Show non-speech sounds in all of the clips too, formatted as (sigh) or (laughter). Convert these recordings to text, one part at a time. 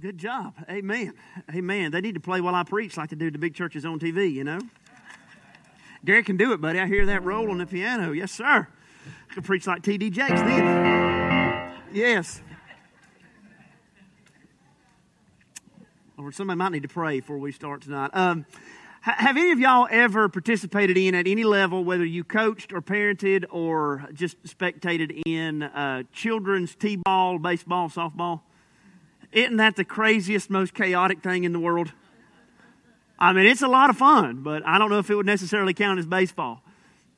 Good job. Amen. Amen. They need to play while I preach like they do the big churches on TV, you know? Derek can do it, buddy. I hear that roll on the piano. Yes, sir. I can preach like T.D. Jakes then. Yes. Or somebody might need to pray before we start tonight. Um, have any of y'all ever participated in at any level, whether you coached or parented or just spectated in uh, children's t-ball, baseball, softball? Isn't that the craziest, most chaotic thing in the world? I mean, it's a lot of fun, but I don't know if it would necessarily count as baseball.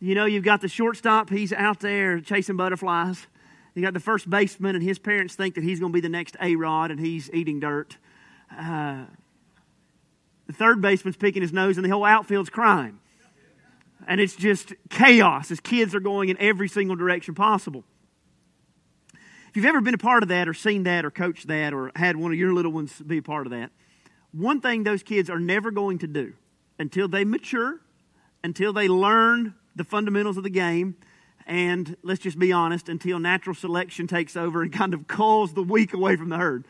You know, you've got the shortstop, he's out there chasing butterflies. You got the first baseman, and his parents think that he's going to be the next A Rod, and he's eating dirt. Uh, the third baseman's picking his nose, and the whole outfield's crying. And it's just chaos as kids are going in every single direction possible. If you've ever been a part of that, or seen that, or coached that, or had one of your little ones be a part of that, one thing those kids are never going to do until they mature, until they learn the fundamentals of the game, and let's just be honest, until natural selection takes over and (laughs) kind of calls the weak away from the herd.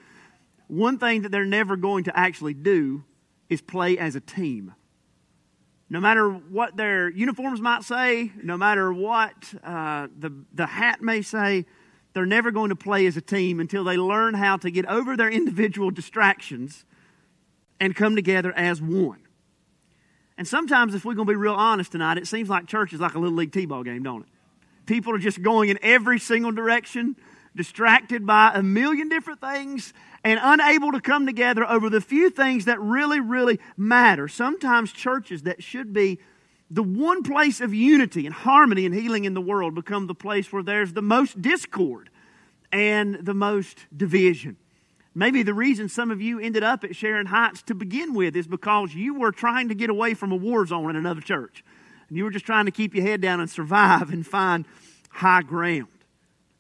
One thing that they're never going to actually do is play as a team. No matter what their uniforms might say, no matter what uh, the, the hat may say, they're never going to play as a team until they learn how to get over their individual distractions and come together as one. And sometimes, if we're going to be real honest tonight, it seems like church is like a little league t-ball game, don't it? People are just going in every single direction, distracted by a million different things, and unable to come together over the few things that really, really matter. Sometimes churches that should be the one place of unity and harmony and healing in the world become the place where there's the most discord and the most division. Maybe the reason some of you ended up at Sharon Heights to begin with is because you were trying to get away from a war zone in another church. And you were just trying to keep your head down and survive and find high ground.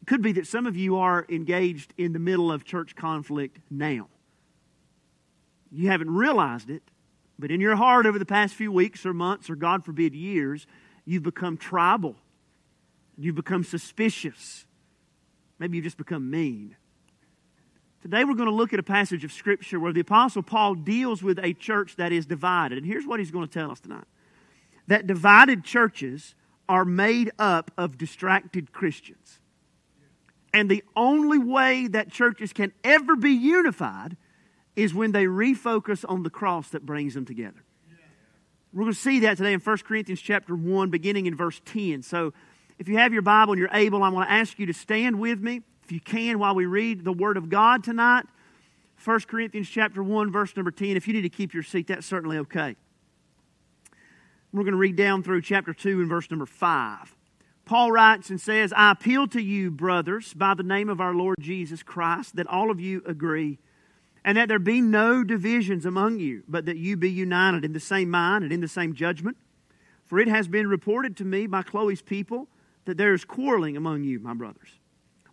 It could be that some of you are engaged in the middle of church conflict now. You haven't realized it, but in your heart over the past few weeks or months or, God forbid, years, you've become tribal. You've become suspicious. Maybe you've just become mean. Today we're going to look at a passage of Scripture where the Apostle Paul deals with a church that is divided. And here's what he's going to tell us tonight that divided churches are made up of distracted Christians. And the only way that churches can ever be unified is when they refocus on the cross that brings them together. We're going to see that today in 1 Corinthians chapter 1, beginning in verse 10. So if you have your Bible and you're able, I want to ask you to stand with me, if you can, while we read the Word of God tonight. 1 Corinthians chapter 1, verse number 10. If you need to keep your seat, that's certainly okay. We're going to read down through chapter 2 and verse number 5. Paul writes and says, I appeal to you, brothers, by the name of our Lord Jesus Christ, that all of you agree, and that there be no divisions among you, but that you be united in the same mind and in the same judgment. For it has been reported to me by Chloe's people that there is quarreling among you, my brothers.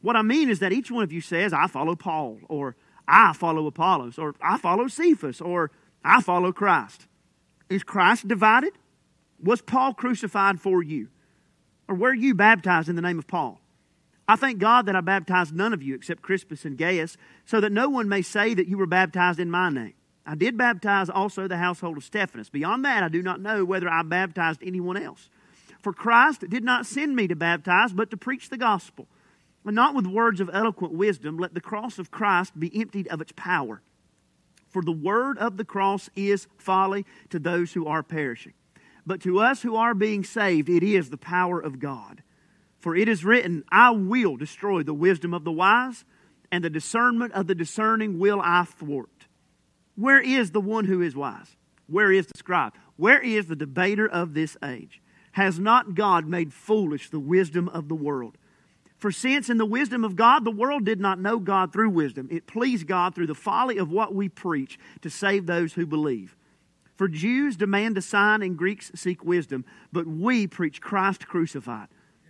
What I mean is that each one of you says, I follow Paul, or I follow Apollos, or I follow Cephas, or I follow Christ. Is Christ divided? Was Paul crucified for you? Or were you baptized in the name of Paul? I thank God that I baptized none of you except Crispus and Gaius, so that no one may say that you were baptized in my name. I did baptize also the household of Stephanas. Beyond that, I do not know whether I baptized anyone else. For Christ did not send me to baptize, but to preach the gospel. And not with words of eloquent wisdom, let the cross of Christ be emptied of its power. For the word of the cross is folly to those who are perishing but to us who are being saved, it is the power of God. For it is written, I will destroy the wisdom of the wise, and the discernment of the discerning will I thwart. Where is the one who is wise? Where is the scribe? Where is the debater of this age? Has not God made foolish the wisdom of the world? For since in the wisdom of God the world did not know God through wisdom, it pleased God through the folly of what we preach to save those who believe. For Jews demand a sign and Greeks seek wisdom, but we preach Christ crucified.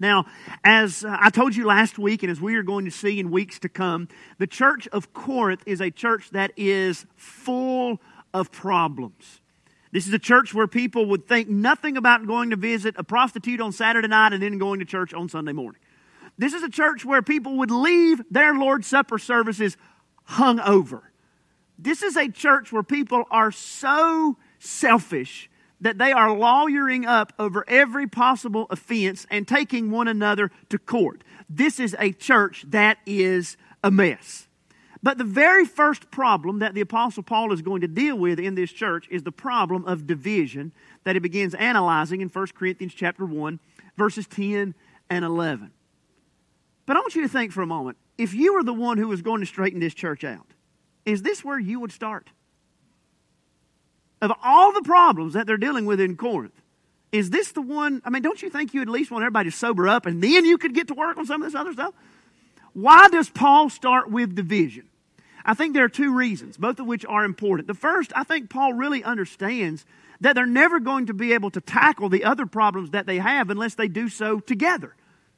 Now, as uh, I told you last week, and as we are going to see in weeks to come, the church of Corinth is a church that is full of problems. This is a church where people would think nothing about going to visit a prostitute on Saturday night and then going to church on Sunday morning. This is a church where people would leave their Lord's Supper services hung over. This is a church where people are so selfish that they are lawyering up over every possible offense and taking one another to court. This is a church that is a mess. But the very first problem that the Apostle Paul is going to deal with in this church is the problem of division that he begins analyzing in 1 Corinthians chapter 1, verses 10 and 11. But I want you to think for a moment if you were the one who was going to straighten this church out, is this where you would start? Of all the problems that they're dealing with in Corinth, is this the one? I mean, don't you think you at least want everybody to sober up and then you could get to work on some of this other stuff? Why does Paul start with division? I think there are two reasons, both of which are important. The first, I think Paul really understands that they're never going to be able to tackle the other problems that they have unless they do so together.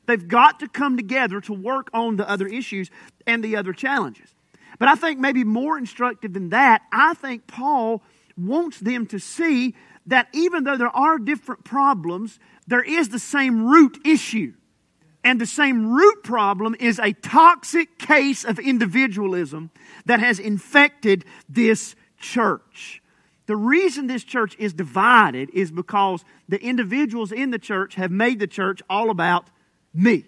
They've got to come together to work on the other issues and the other challenges. But I think maybe more instructive than that, I think Paul wants them to see that even though there are different problems, there is the same root issue. And the same root problem is a toxic case of individualism that has infected this church. The reason this church is divided is because the individuals in the church have made the church all about me.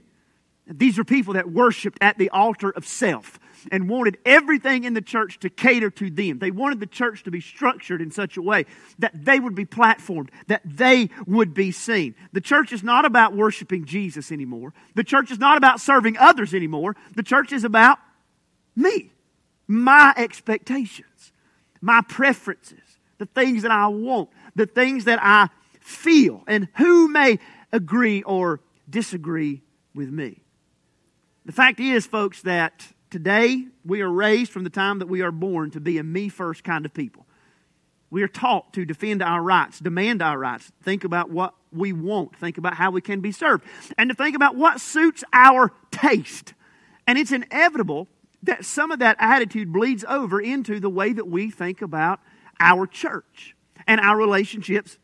These are people that worshiped at the altar of self and wanted everything in the church to cater to them. They wanted the church to be structured in such a way that they would be platformed, that they would be seen. The church is not about worshiping Jesus anymore. The church is not about serving others anymore. The church is about me, my expectations, my preferences, the things that I want, the things that I feel, and who may agree or disagree with me. The fact is, folks, that Today, we are raised from the time that we are born to be a me first kind of people. We are taught to defend our rights, demand our rights, think about what we want, think about how we can be served, and to think about what suits our taste. And it's inevitable that some of that attitude bleeds over into the way that we think about our church and our relationships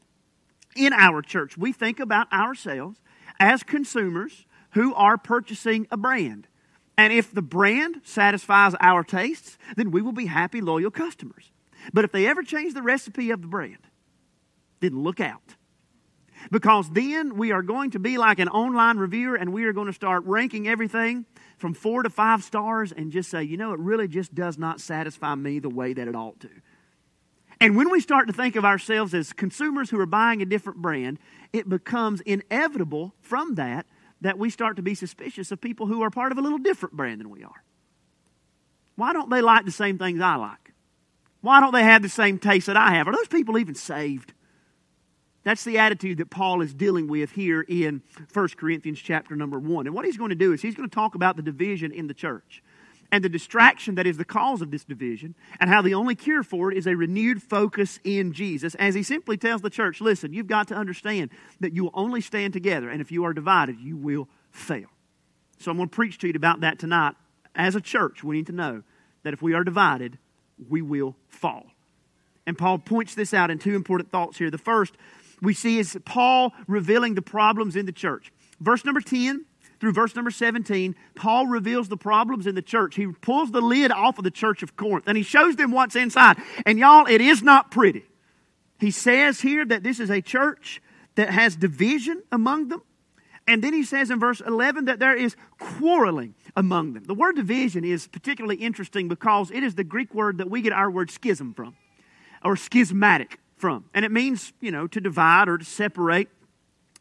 in our church. We think about ourselves as consumers who are purchasing a brand. And if the brand satisfies our tastes, then we will be happy, loyal customers. But if they ever change the recipe of the brand, then look out. Because then we are going to be like an online reviewer and we are going to start ranking everything from four to five stars and just say, you know, it really just does not satisfy me the way that it ought to. And when we start to think of ourselves as consumers who are buying a different brand, it becomes inevitable from that that we start to be suspicious of people who are part of a little different brand than we are. Why don't they like the same things I like? Why don't they have the same taste that I have? Are those people even saved? That's the attitude that Paul is dealing with here in 1 Corinthians chapter number 1. And what he's going to do is he's going to talk about the division in the church and the distraction that is the cause of this division, and how the only cure for it is a renewed focus in Jesus. As he simply tells the church, listen, you've got to understand that you will only stand together, and if you are divided, you will fail. So I'm going to preach to you about that tonight. As a church, we need to know that if we are divided, we will fall. And Paul points this out in two important thoughts here. The first we see is Paul revealing the problems in the church. Verse number 10 through verse number 17, Paul reveals the problems in the church. He pulls the lid off of the church of Corinth and he shows them what's inside. And y'all, it is not pretty. He says here that this is a church that has division among them. And then he says in verse 11 that there is quarreling among them. The word division is particularly interesting because it is the Greek word that we get our word schism from, or schismatic from. And it means, you know, to divide or to separate.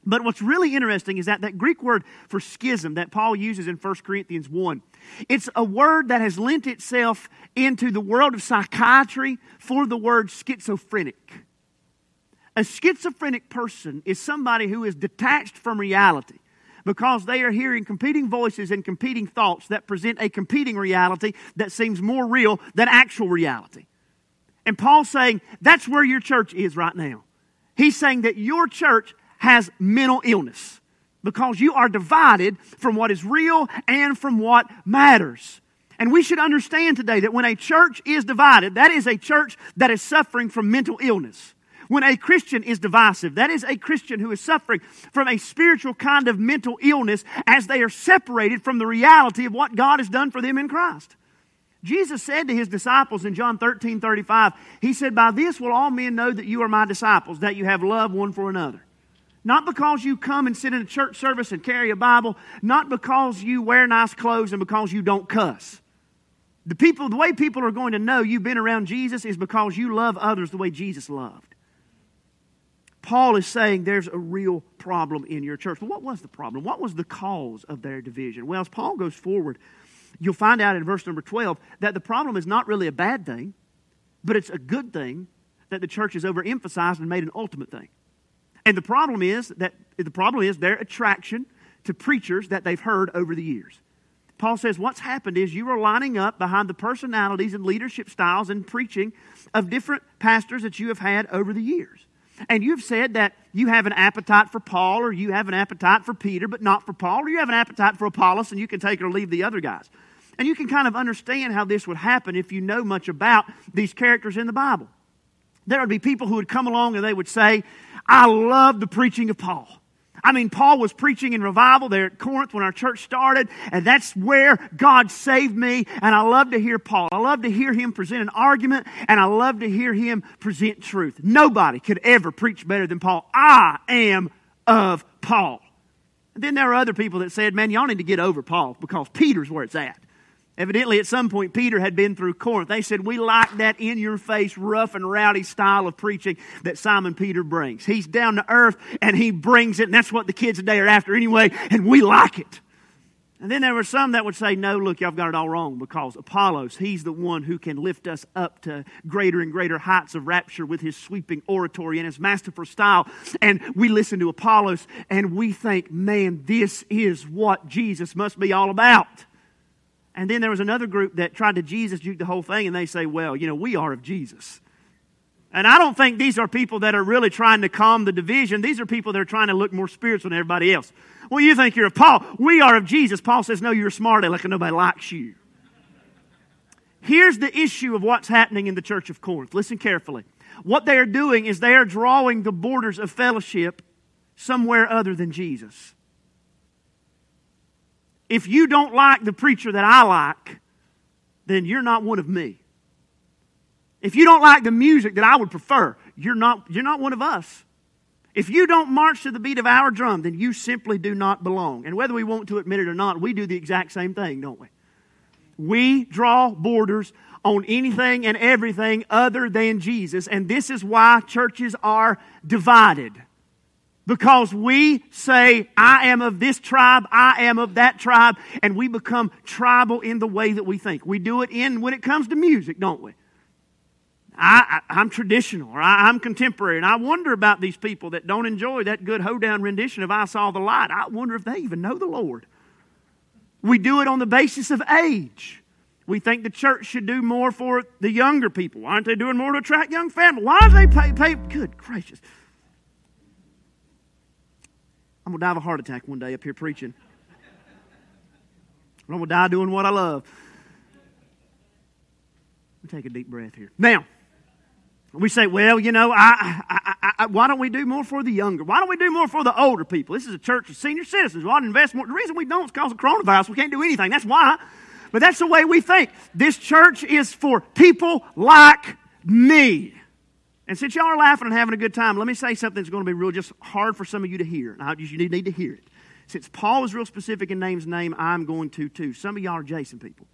But what's really interesting is that that Greek word for schism that Paul uses in 1 Corinthians 1, it's a word that has lent itself into the world of psychiatry for the word schizophrenic. A schizophrenic person is somebody who is detached from reality because they are hearing competing voices and competing thoughts that present a competing reality that seems more real than actual reality. And Paul's saying that's where your church is right now. He's saying that your church has mental illness because you are divided from what is real and from what matters. And we should understand today that when a church is divided, that is a church that is suffering from mental illness. When a Christian is divisive, that is a Christian who is suffering from a spiritual kind of mental illness as they are separated from the reality of what God has done for them in Christ. Jesus said to his disciples in John 13 35, He said, By this will all men know that you are my disciples, that you have love one for another. Not because you come and sit in a church service and carry a Bible, not because you wear nice clothes and because you don't cuss. The people, the way people are going to know you've been around Jesus is because you love others the way Jesus loved. Paul is saying there's a real problem in your church. But what was the problem? What was the cause of their division? Well, as Paul goes forward, you'll find out in verse number 12 that the problem is not really a bad thing, but it's a good thing that the church is overemphasized and made an ultimate thing. And the problem is that the problem is their attraction to preachers that they've heard over the years. Paul says what's happened is you are lining up behind the personalities and leadership styles and preaching of different pastors that you have had over the years and you've said that you have an appetite for Paul or you have an appetite for Peter, but not for Paul, or you have an appetite for Apollos and you can take or leave the other guys. And you can kind of understand how this would happen if you know much about these characters in the Bible. There would be people who would come along and they would say, I love the preaching of Paul. I mean, Paul was preaching in revival there at Corinth when our church started, and that's where God saved me. And I love to hear Paul. I love to hear him present an argument, and I love to hear him present truth. Nobody could ever preach better than Paul. I am of Paul. And then there are other people that said, man, y'all need to get over Paul because Peter's where it's at. Evidently, at some point, Peter had been through Corinth. They said, We like that in your face, rough and rowdy style of preaching that Simon Peter brings. He's down to earth and he brings it, and that's what the kids today are after anyway, and we like it. And then there were some that would say, No, look, y'all got it all wrong because Apollos, he's the one who can lift us up to greater and greater heights of rapture with his sweeping oratory and his masterful style. And we listen to Apollos and we think, Man, this is what Jesus must be all about. And then there was another group that tried to Jesus juke the whole thing, and they say, well, you know, we are of Jesus. And I don't think these are people that are really trying to calm the division. These are people that are trying to look more spiritual than everybody else. Well, you think you're of Paul. We are of Jesus. Paul says, no, you're smart and nobody likes you. Here's the issue of what's happening in the church of Corinth. Listen carefully. What they are doing is they are drawing the borders of fellowship somewhere other than Jesus if you don't like the preacher that I like, then you're not one of me. If you don't like the music that I would prefer, you're not, you're not one of us. If you don't march to the beat of our drum, then you simply do not belong. And whether we want to admit it or not, we do the exact same thing, don't we? We draw borders on anything and everything other than Jesus. And this is why churches are divided because we say, I am of this tribe, I am of that tribe, and we become tribal in the way that we think. We do it in when it comes to music, don't we? I, am traditional or I, am contemporary, and I wonder about these people that don't enjoy that good hoedown rendition of I Saw the Light. I wonder if they even know the Lord. We do it on the basis of age. We think the church should do more for the younger people. Why aren't they doing more to attract young families? Why do they pay, pay? Good gracious. I'm going to die of a heart attack one day up here preaching. I'm going to die doing what I love. Me take a deep breath here. Now, we say, well, you know, I, I, I, why don't we do more for the younger? Why don't we do more for the older people? This is a church of senior citizens. We to invest more. The reason we don't is because of coronavirus. We can't do anything. That's why. But that's the way we think. This church is for people like me. And since y'all are laughing and having a good time, let me say something that's going to be real just hard for some of you to hear. And I, you need to hear it. Since Paul was real specific in name's name, I'm going to too. Some of y'all are Jason people.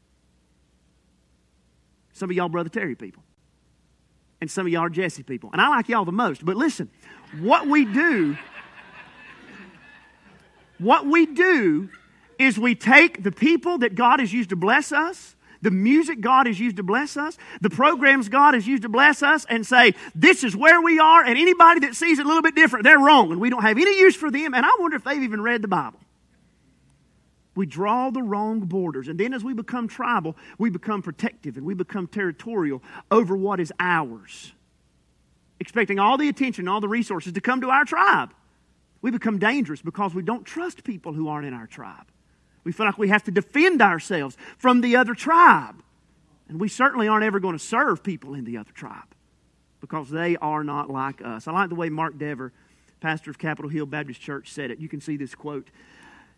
Some of y'all Brother Terry people. And some of y'all are Jesse people. And I like y'all the most. But listen, what we do, what we do is we take the people that God has used to bless us the music God has used to bless us, the programs God has used to bless us, and say, this is where we are, and anybody that sees it a little bit different, they're wrong, and we don't have any use for them, and I wonder if they've even read the Bible. We draw the wrong borders, and then as we become tribal, we become protective and we become territorial over what is ours, expecting all the attention, all the resources to come to our tribe. We become dangerous because we don't trust people who aren't in our tribe. We feel like we have to defend ourselves from the other tribe. And we certainly aren't ever going to serve people in the other tribe because they are not like us. I like the way Mark Dever, pastor of Capitol Hill Baptist Church, said it. You can see this quote.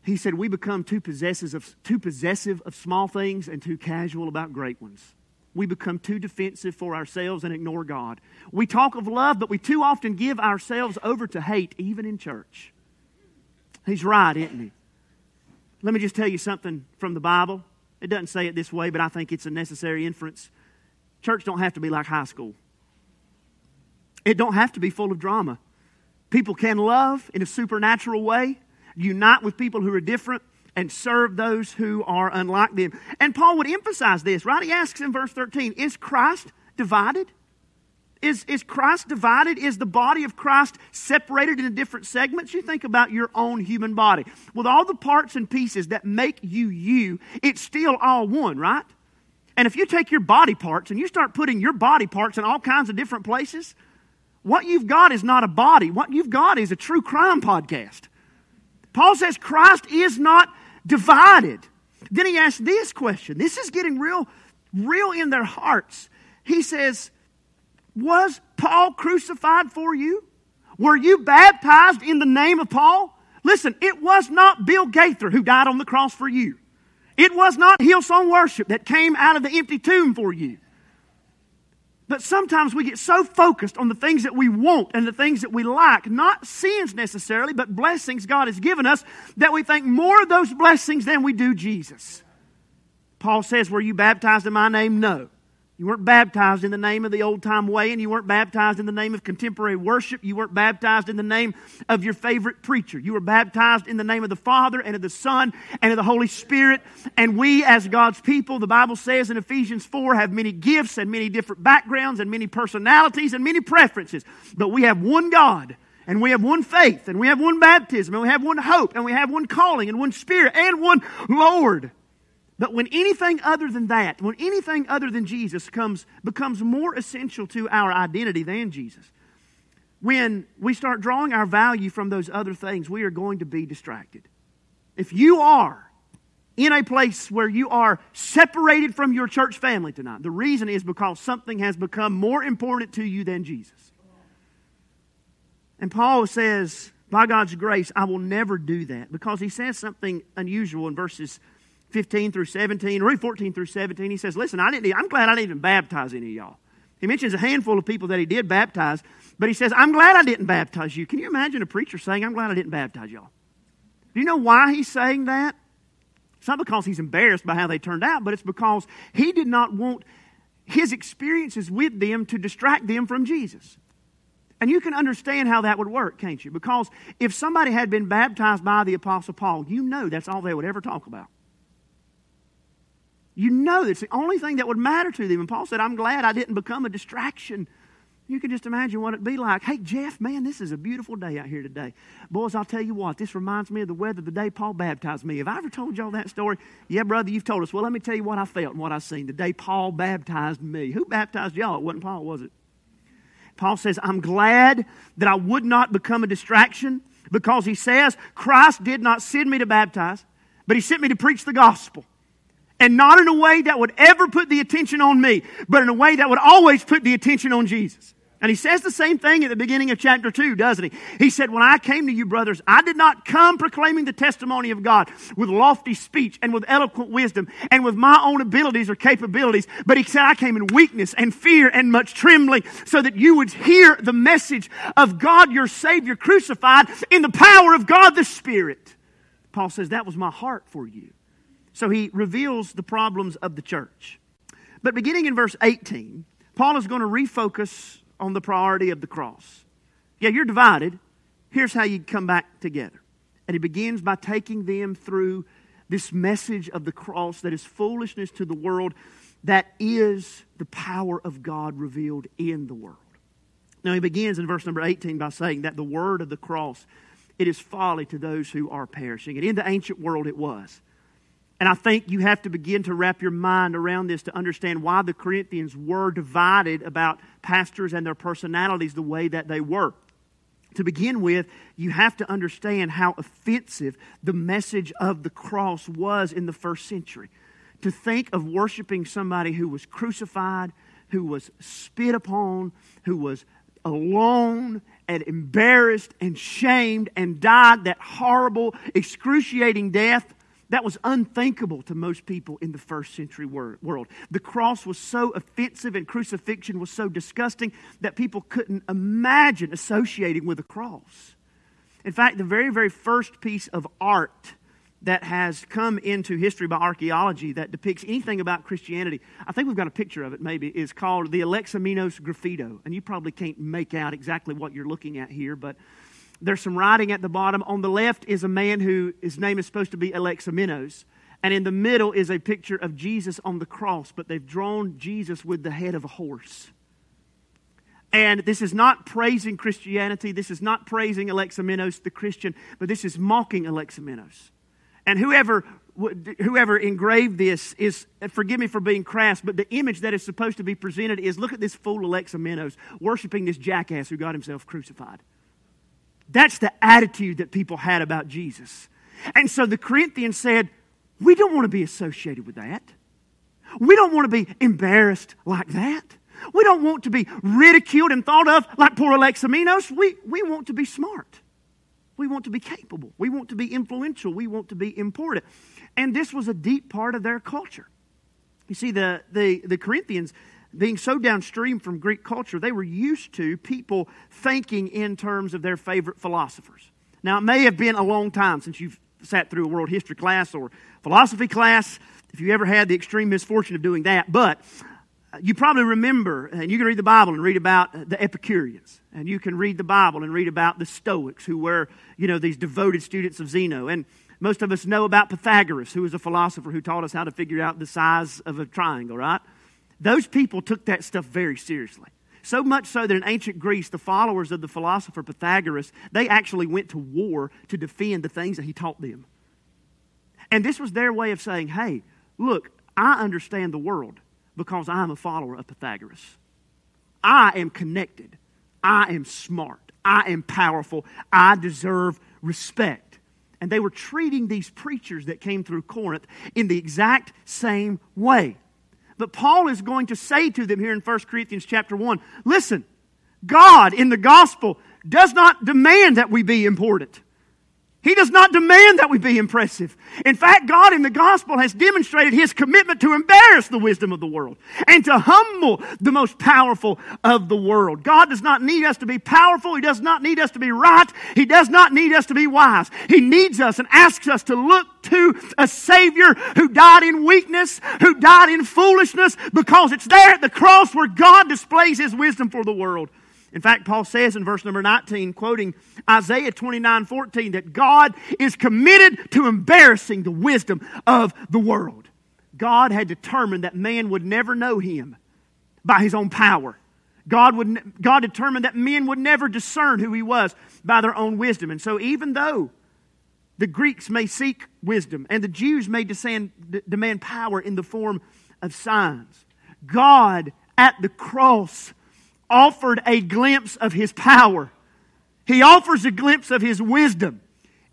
He said, We become too possessive of, too possessive of small things and too casual about great ones. We become too defensive for ourselves and ignore God. We talk of love, but we too often give ourselves over to hate, even in church. He's right, isn't he? Let me just tell you something from the Bible. It doesn't say it this way, but I think it's a necessary inference. Church don't have to be like high school. It don't have to be full of drama. People can love in a supernatural way, unite with people who are different, and serve those who are unlike them. And Paul would emphasize this, right? He asks in verse 13, Is Christ divided? Is, is Christ divided? Is the body of Christ separated into different segments? You think about your own human body. With all the parts and pieces that make you you, it's still all one, right? And if you take your body parts and you start putting your body parts in all kinds of different places, what you've got is not a body. What you've got is a true crime podcast. Paul says Christ is not divided. Then he asks this question. This is getting real, real in their hearts. He says, was Paul crucified for you? Were you baptized in the name of Paul? Listen, it was not Bill Gaither who died on the cross for you. It was not Hillsong Worship that came out of the empty tomb for you. But sometimes we get so focused on the things that we want and the things that we like, not sins necessarily, but blessings God has given us, that we think more of those blessings than we do Jesus. Paul says, Were you baptized in my name? No. You weren't baptized in the name of the old time way, and you weren't baptized in the name of contemporary worship. You weren't baptized in the name of your favorite preacher. You were baptized in the name of the Father and of the Son and of the Holy Spirit. And we, as God's people, the Bible says in Ephesians 4, have many gifts and many different backgrounds and many personalities and many preferences. But we have one God and we have one faith, and we have one baptism, and we have one hope, and we have one calling, and one spirit, and one Lord. But when anything other than that, when anything other than Jesus comes, becomes more essential to our identity than Jesus, when we start drawing our value from those other things, we are going to be distracted. If you are in a place where you are separated from your church family tonight, the reason is because something has become more important to you than Jesus. And Paul says, by God's grace, I will never do that because he says something unusual in verses 15 through 17, or 14 through 17, he says, Listen, I didn't, I'm glad I didn't even baptize any of y'all. He mentions a handful of people that he did baptize, but he says, I'm glad I didn't baptize you. Can you imagine a preacher saying, I'm glad I didn't baptize y'all? Do you know why he's saying that? It's not because he's embarrassed by how they turned out, but it's because he did not want his experiences with them to distract them from Jesus. And you can understand how that would work, can't you? Because if somebody had been baptized by the Apostle Paul, you know that's all they would ever talk about. You know it's the only thing that would matter to them. And Paul said, I'm glad I didn't become a distraction. You can just imagine what it'd be like. Hey, Jeff, man, this is a beautiful day out here today. Boys, I'll tell you what, this reminds me of the weather the day Paul baptized me. Have I ever told y'all that story? Yeah, brother, you've told us. Well, let me tell you what I felt and what I seen the day Paul baptized me. Who baptized y'all? It wasn't Paul, was it? Paul says, I'm glad that I would not become a distraction because he says, Christ did not send me to baptize, but he sent me to preach the gospel. And not in a way that would ever put the attention on me, but in a way that would always put the attention on Jesus. And he says the same thing at the beginning of chapter 2, doesn't he? He said, When I came to you, brothers, I did not come proclaiming the testimony of God with lofty speech and with eloquent wisdom and with my own abilities or capabilities, but he said, I came in weakness and fear and much trembling so that you would hear the message of God, your Savior, crucified in the power of God the Spirit. Paul says, That was my heart for you. So he reveals the problems of the church. But beginning in verse 18, Paul is going to refocus on the priority of the cross. Yeah, you're divided. Here's how you come back together. And he begins by taking them through this message of the cross that is foolishness to the world, that is the power of God revealed in the world. Now he begins in verse number 18 by saying that the word of the cross, it is folly to those who are perishing. And in the ancient world it was. And I think you have to begin to wrap your mind around this to understand why the Corinthians were divided about pastors and their personalities the way that they were. To begin with, you have to understand how offensive the message of the cross was in the first century. To think of worshiping somebody who was crucified, who was spit upon, who was alone and embarrassed and shamed and died that horrible, excruciating death that was unthinkable to most people in the first century world. The cross was so offensive and crucifixion was so disgusting that people couldn't imagine associating with a cross. In fact, the very, very first piece of art that has come into history by archaeology that depicts anything about Christianity, I think we've got a picture of it maybe, is called the Alexamenos Graffito. And you probably can't make out exactly what you're looking at here, but there's some writing at the bottom. On the left is a man who his name is supposed to be Alexamenos. And in the middle is a picture of Jesus on the cross, but they've drawn Jesus with the head of a horse. And this is not praising Christianity. This is not praising Alexamenos, the Christian, but this is mocking Alexamenos. And whoever, whoever engraved this is, forgive me for being crass, but the image that is supposed to be presented is look at this fool Alexamenos worshiping this jackass who got himself crucified. That's the attitude that people had about Jesus. And so the Corinthians said, We don't want to be associated with that. We don't want to be embarrassed like that. We don't want to be ridiculed and thought of like poor Alexamenos. We, we want to be smart. We want to be capable. We want to be influential. We want to be important. And this was a deep part of their culture. You see, the, the, the Corinthians, being so downstream from Greek culture, they were used to people thinking in terms of their favorite philosophers. Now, it may have been a long time since you've sat through a world history class or philosophy class, if you ever had the extreme misfortune of doing that, but you probably remember, and you can read the Bible and read about the Epicureans, and you can read the Bible and read about the Stoics, who were, you know, these devoted students of Zeno. And most of us know about Pythagoras, who was a philosopher who taught us how to figure out the size of a triangle, right? Those people took that stuff very seriously. So much so that in ancient Greece, the followers of the philosopher Pythagoras, they actually went to war to defend the things that he taught them. And this was their way of saying, hey, look, I understand the world because I'm a follower of Pythagoras. I am connected. I am smart. I am powerful. I deserve respect. And they were treating these preachers that came through Corinth in the exact same way. But Paul is going to say to them here in 1 Corinthians chapter 1 listen, God in the gospel does not demand that we be important. He does not demand that we be impressive. In fact, God in the gospel has demonstrated his commitment to embarrass the wisdom of the world and to humble the most powerful of the world. God does not need us to be powerful. He does not need us to be right. He does not need us to be wise. He needs us and asks us to look to a Savior who died in weakness, who died in foolishness, because it's there at the cross where God displays his wisdom for the world. In fact, Paul says in verse number 19, quoting Isaiah 29 14, that God is committed to embarrassing the wisdom of the world. God had determined that man would never know him by his own power. God, would, God determined that men would never discern who he was by their own wisdom. And so, even though the Greeks may seek wisdom and the Jews may demand, demand power in the form of signs, God at the cross offered a glimpse of his power. He offers a glimpse of his wisdom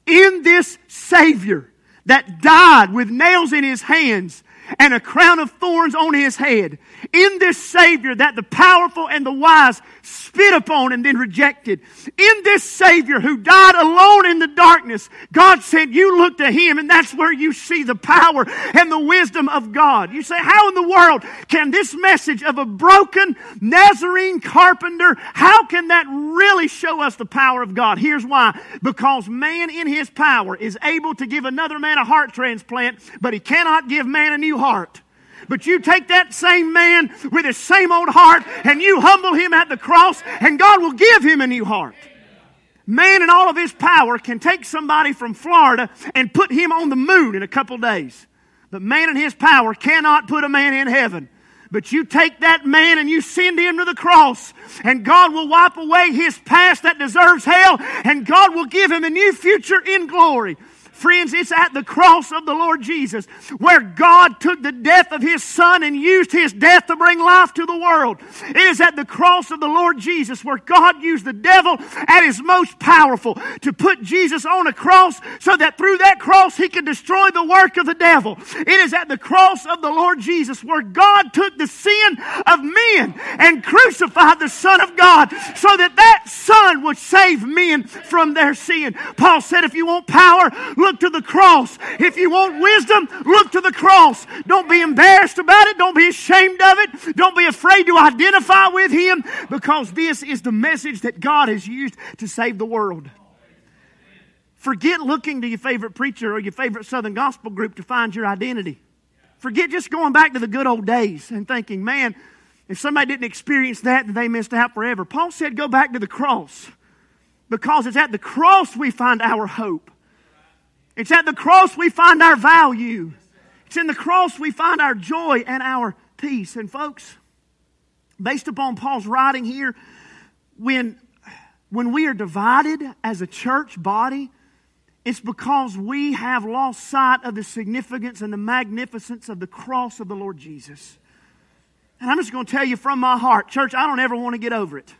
in this Savior that died with nails in his hands and a crown of thorns on his head. In this Savior that the powerful and the wise spit upon and then rejected. In this Savior who died alone in the darkness, God said, You look to him, and that's where you see the power and the wisdom of God. You say, How in the world can this message of a broken Nazarene carpenter, how can that really show us the power of God? Here's why. Because man in his power is able to give another man a heart transplant, but he cannot give man a new heart. But you take that same man with his same old heart and you humble him at the cross, and God will give him a new heart. Man in all of his power can take somebody from Florida and put him on the moon in a couple days. But man in his power cannot put a man in heaven. But you take that man and you send him to the cross, and God will wipe away his past that deserves hell, and God will give him a new future in glory. Friends, it's at the cross of the Lord Jesus where God took the death of His Son and used His death to bring life to the world. It is at the cross of the Lord Jesus where God used the devil at his most powerful to put Jesus on a cross so that through that cross He could destroy the work of the devil. It is at the cross of the Lord Jesus where God took the sin of men and crucified the Son of God so that that Son would save men from their sin. Paul said, if you want power, look to the cross. If you want wisdom, look to the cross. Don't be embarrassed about it. Don't be ashamed of it. Don't be afraid to identify with Him because this is the message that God has used to save the world. Forget looking to your favorite preacher or your favorite Southern gospel group to find your identity. Forget just going back to the good old days and thinking, man, if somebody didn't experience that, then they missed out forever. Paul said, go back to the cross because it's at the cross we find our hope. It's at the cross we find our value. It's in the cross we find our joy and our peace. And folks, based upon Paul's writing here, when, when we are divided as a church body, it's because we have lost sight of the significance and the magnificence of the cross of the Lord Jesus. And I'm just going to tell you from my heart, church, I don't ever want to get over it.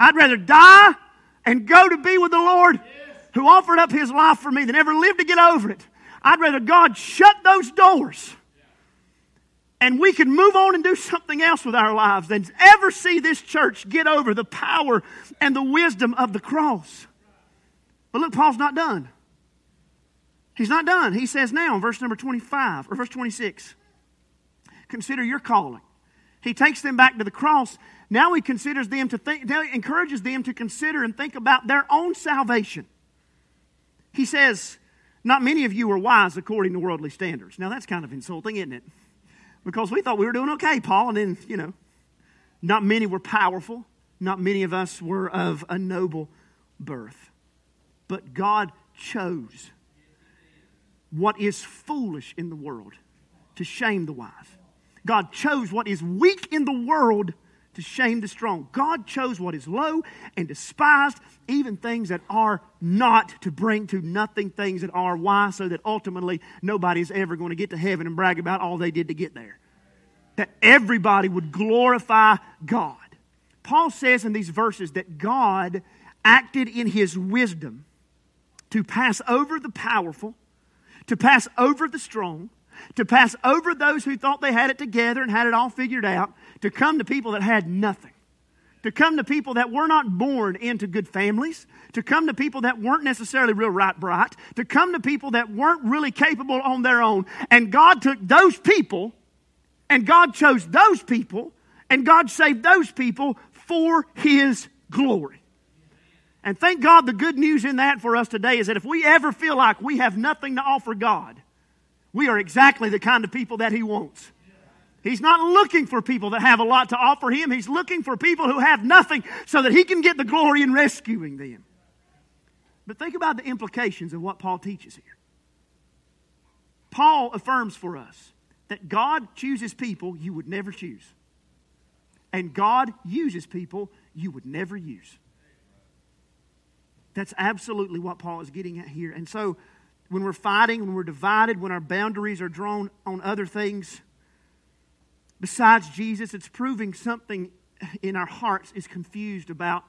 I'd rather die and go to be with the Lord who offered up his life for me than ever live to get over it. I'd rather God shut those doors and we could move on and do something else with our lives than ever see this church get over the power and the wisdom of the cross. But look, Paul's not done. He's not done. He says now in verse number 25 or verse 26 consider your calling. He takes them back to the cross now he considers them to think, now he encourages them to consider and think about their own salvation. He says, Not many of you are wise according to worldly standards. Now that's kind of insulting, isn't it? Because we thought we were doing okay, Paul, and then, you know, not many were powerful. Not many of us were of a noble birth. But God chose what is foolish in the world to shame the wise. God chose what is weak in the world to shame the strong. God chose what is low and despised, even things that are not, to bring to nothing things that are. Why? So that ultimately nobody is ever going to get to heaven and brag about all they did to get there. That everybody would glorify God. Paul says in these verses that God acted in his wisdom to pass over the powerful, to pass over the strong, to pass over those who thought they had it together and had it all figured out, to come to people that had nothing, to come to people that were not born into good families, to come to people that weren't necessarily real right bright, to come to people that weren't really capable on their own. And God took those people, and God chose those people, and God saved those people for His glory. And thank God the good news in that for us today is that if we ever feel like we have nothing to offer God, we are exactly the kind of people that He wants. He's not looking for people that have a lot to offer Him. He's looking for people who have nothing so that He can get the glory in rescuing them. But think about the implications of what Paul teaches here. Paul affirms for us that God chooses people you would never choose, and God uses people you would never use. That's absolutely what Paul is getting at here. And so, when we're fighting, when we're divided, when our boundaries are drawn on other things besides Jesus, it's proving something in our hearts is confused about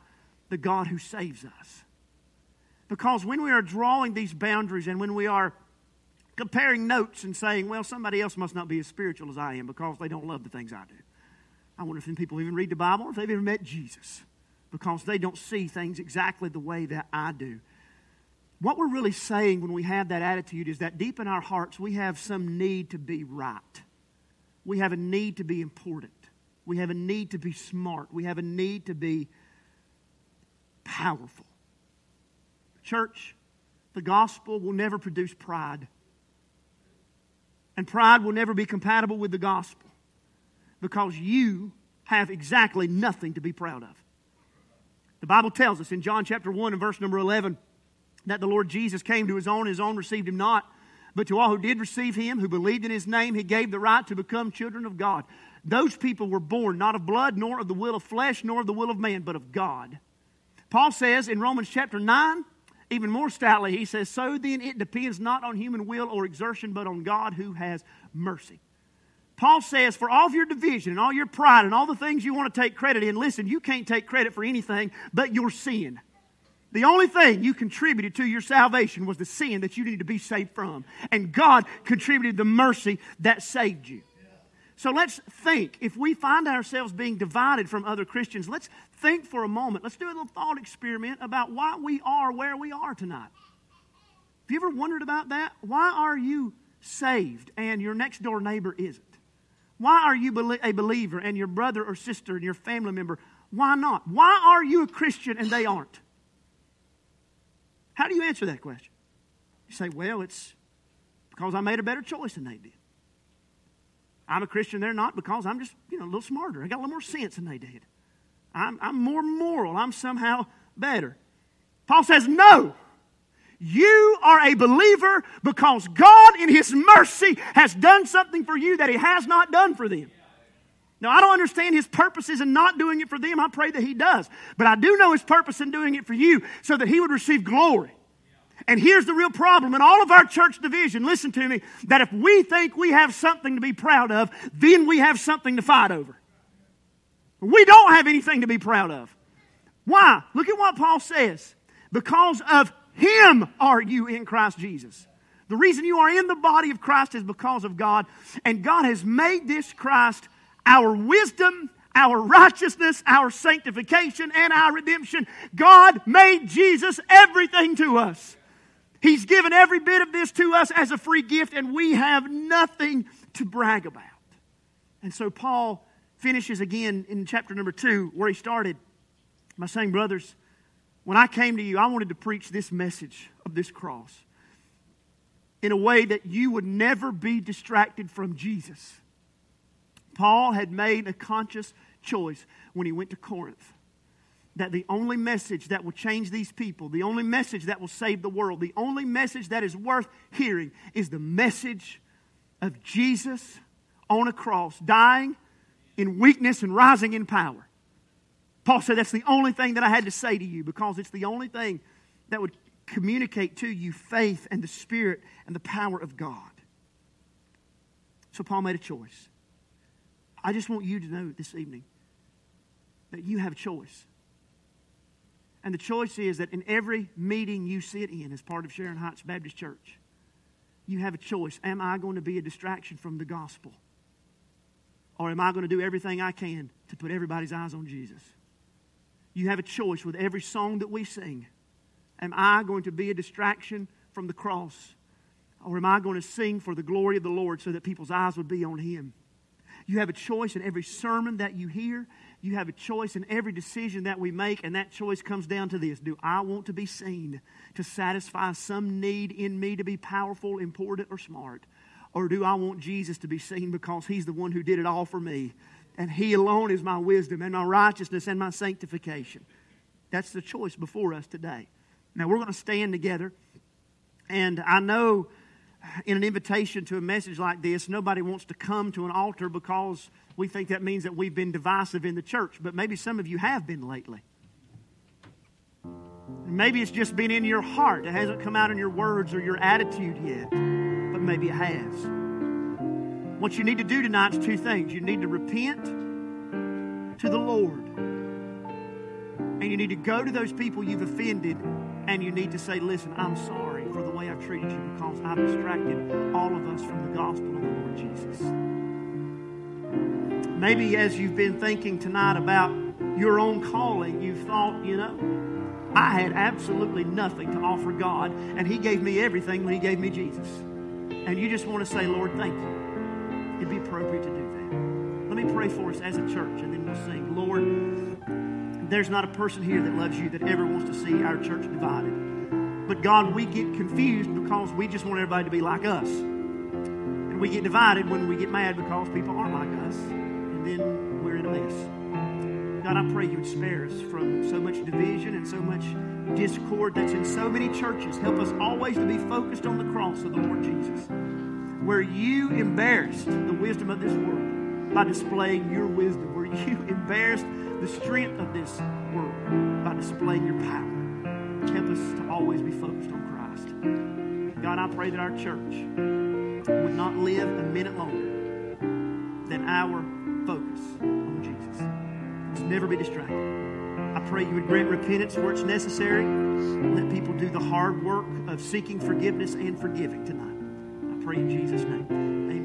the God who saves us. Because when we are drawing these boundaries and when we are comparing notes and saying, well, somebody else must not be as spiritual as I am because they don't love the things I do. I wonder if people even read the Bible or if they've ever met Jesus because they don't see things exactly the way that I do. What we're really saying when we have that attitude is that deep in our hearts, we have some need to be right. We have a need to be important. We have a need to be smart. We have a need to be powerful. Church, the gospel will never produce pride. And pride will never be compatible with the gospel because you have exactly nothing to be proud of. The Bible tells us in John chapter 1 and verse number 11 that the Lord Jesus came to his own, his own received him not. But to all who did receive him, who believed in his name, he gave the right to become children of God. Those people were born not of blood, nor of the will of flesh, nor of the will of man, but of God. Paul says in Romans chapter 9, even more stoutly, he says, So then it depends not on human will or exertion, but on God who has mercy. Paul says, for all of your division and all your pride and all the things you want to take credit in, listen, you can't take credit for anything but your sin. The only thing you contributed to your salvation was the sin that you needed to be saved from. And God contributed the mercy that saved you. So let's think. If we find ourselves being divided from other Christians, let's think for a moment. Let's do a little thought experiment about why we are where we are tonight. Have you ever wondered about that? Why are you saved and your next door neighbor isn't? Why are you a believer and your brother or sister and your family member? Why not? Why are you a Christian and they aren't? How do you answer that question? You say, well, it's because I made a better choice than they did. I'm a Christian, they're not because I'm just, you know, a little smarter. I got a little more sense than they did. I'm, I'm more moral. I'm somehow better. Paul says, no. You are a believer because God, in His mercy, has done something for you that He has not done for them. Now, I don't understand his purposes in not doing it for them. I pray that he does. But I do know his purpose in doing it for you so that he would receive glory. And here's the real problem in all of our church division. Listen to me that if we think we have something to be proud of, then we have something to fight over. We don't have anything to be proud of. Why? Look at what Paul says. Because of him are you in Christ Jesus. The reason you are in the body of Christ is because of God. And God has made this Christ our wisdom, our righteousness, our sanctification, and our redemption. God made Jesus everything to us. He's given every bit of this to us as a free gift, and we have nothing to brag about. And so Paul finishes again in chapter number two, where he started by saying, Brothers, when I came to you, I wanted to preach this message of this cross in a way that you would never be distracted from Jesus. Paul had made a conscious choice when he went to Corinth that the only message that will change these people, the only message that will save the world, the only message that is worth hearing is the message of Jesus on a cross, dying in weakness and rising in power. Paul said that's the only thing that I had to say to you because it's the only thing that would communicate to you faith and the Spirit and the power of God. So Paul made a choice. I just want you to know this evening that you have a choice. And the choice is that in every meeting you sit in as part of Sharon Heights Baptist Church, you have a choice. Am I going to be a distraction from the gospel? Or am I going to do everything I can to put everybody's eyes on Jesus? You have a choice with every song that we sing. Am I going to be a distraction from the cross? Or am I going to sing for the glory of the Lord so that people's eyes would be on Him? You have a choice in every sermon that you hear. You have a choice in every decision that we make, and that choice comes down to this Do I want to be seen to satisfy some need in me to be powerful, important, or smart? Or do I want Jesus to be seen because He's the one who did it all for me? And He alone is my wisdom and my righteousness and my sanctification. That's the choice before us today. Now, we're going to stand together. And I know in an invitation to a message like this, nobody wants to come to an altar because we think that means that we've been divisive in the church. But maybe some of you have been lately. Maybe it's just been in your heart. It hasn't come out in your words or your attitude yet, but maybe it has. What you need to do tonight is two things. You need to repent to the Lord, and you need to go to those people you've offended and you need to say, Listen, I'm sorry way I've treated you because I've distracted all of us from the gospel of the Lord Jesus. Maybe as you've been thinking tonight about your own calling, you've thought, you know, I had absolutely nothing to offer God, and He gave me everything when He gave me Jesus. And you just want to say, Lord, thank you. It'd be appropriate to do that. Let me pray for us as a church, and then we'll sing. Lord, there's not a person here that loves you that ever wants to see our church divided. But God, we get confused because we just want everybody to be like us. And we get divided when we get mad because people aren't like us. And then we're in a mess. God, I pray you would spare us from so much division and so much discord that's in so many churches. Help us always to be focused on the cross of the Lord Jesus, where you embarrassed the wisdom of this world by displaying your wisdom, where you (laughs) embarrassed the strength of this world by displaying your power. Help us always be focused on Christ. God, I pray that our church would not live a minute longer than our focus on Jesus. Let's never be distracted. I pray you would grant repentance where it's necessary. Let people do the hard work of seeking forgiveness and forgiving tonight. I pray in Jesus' name. Amen.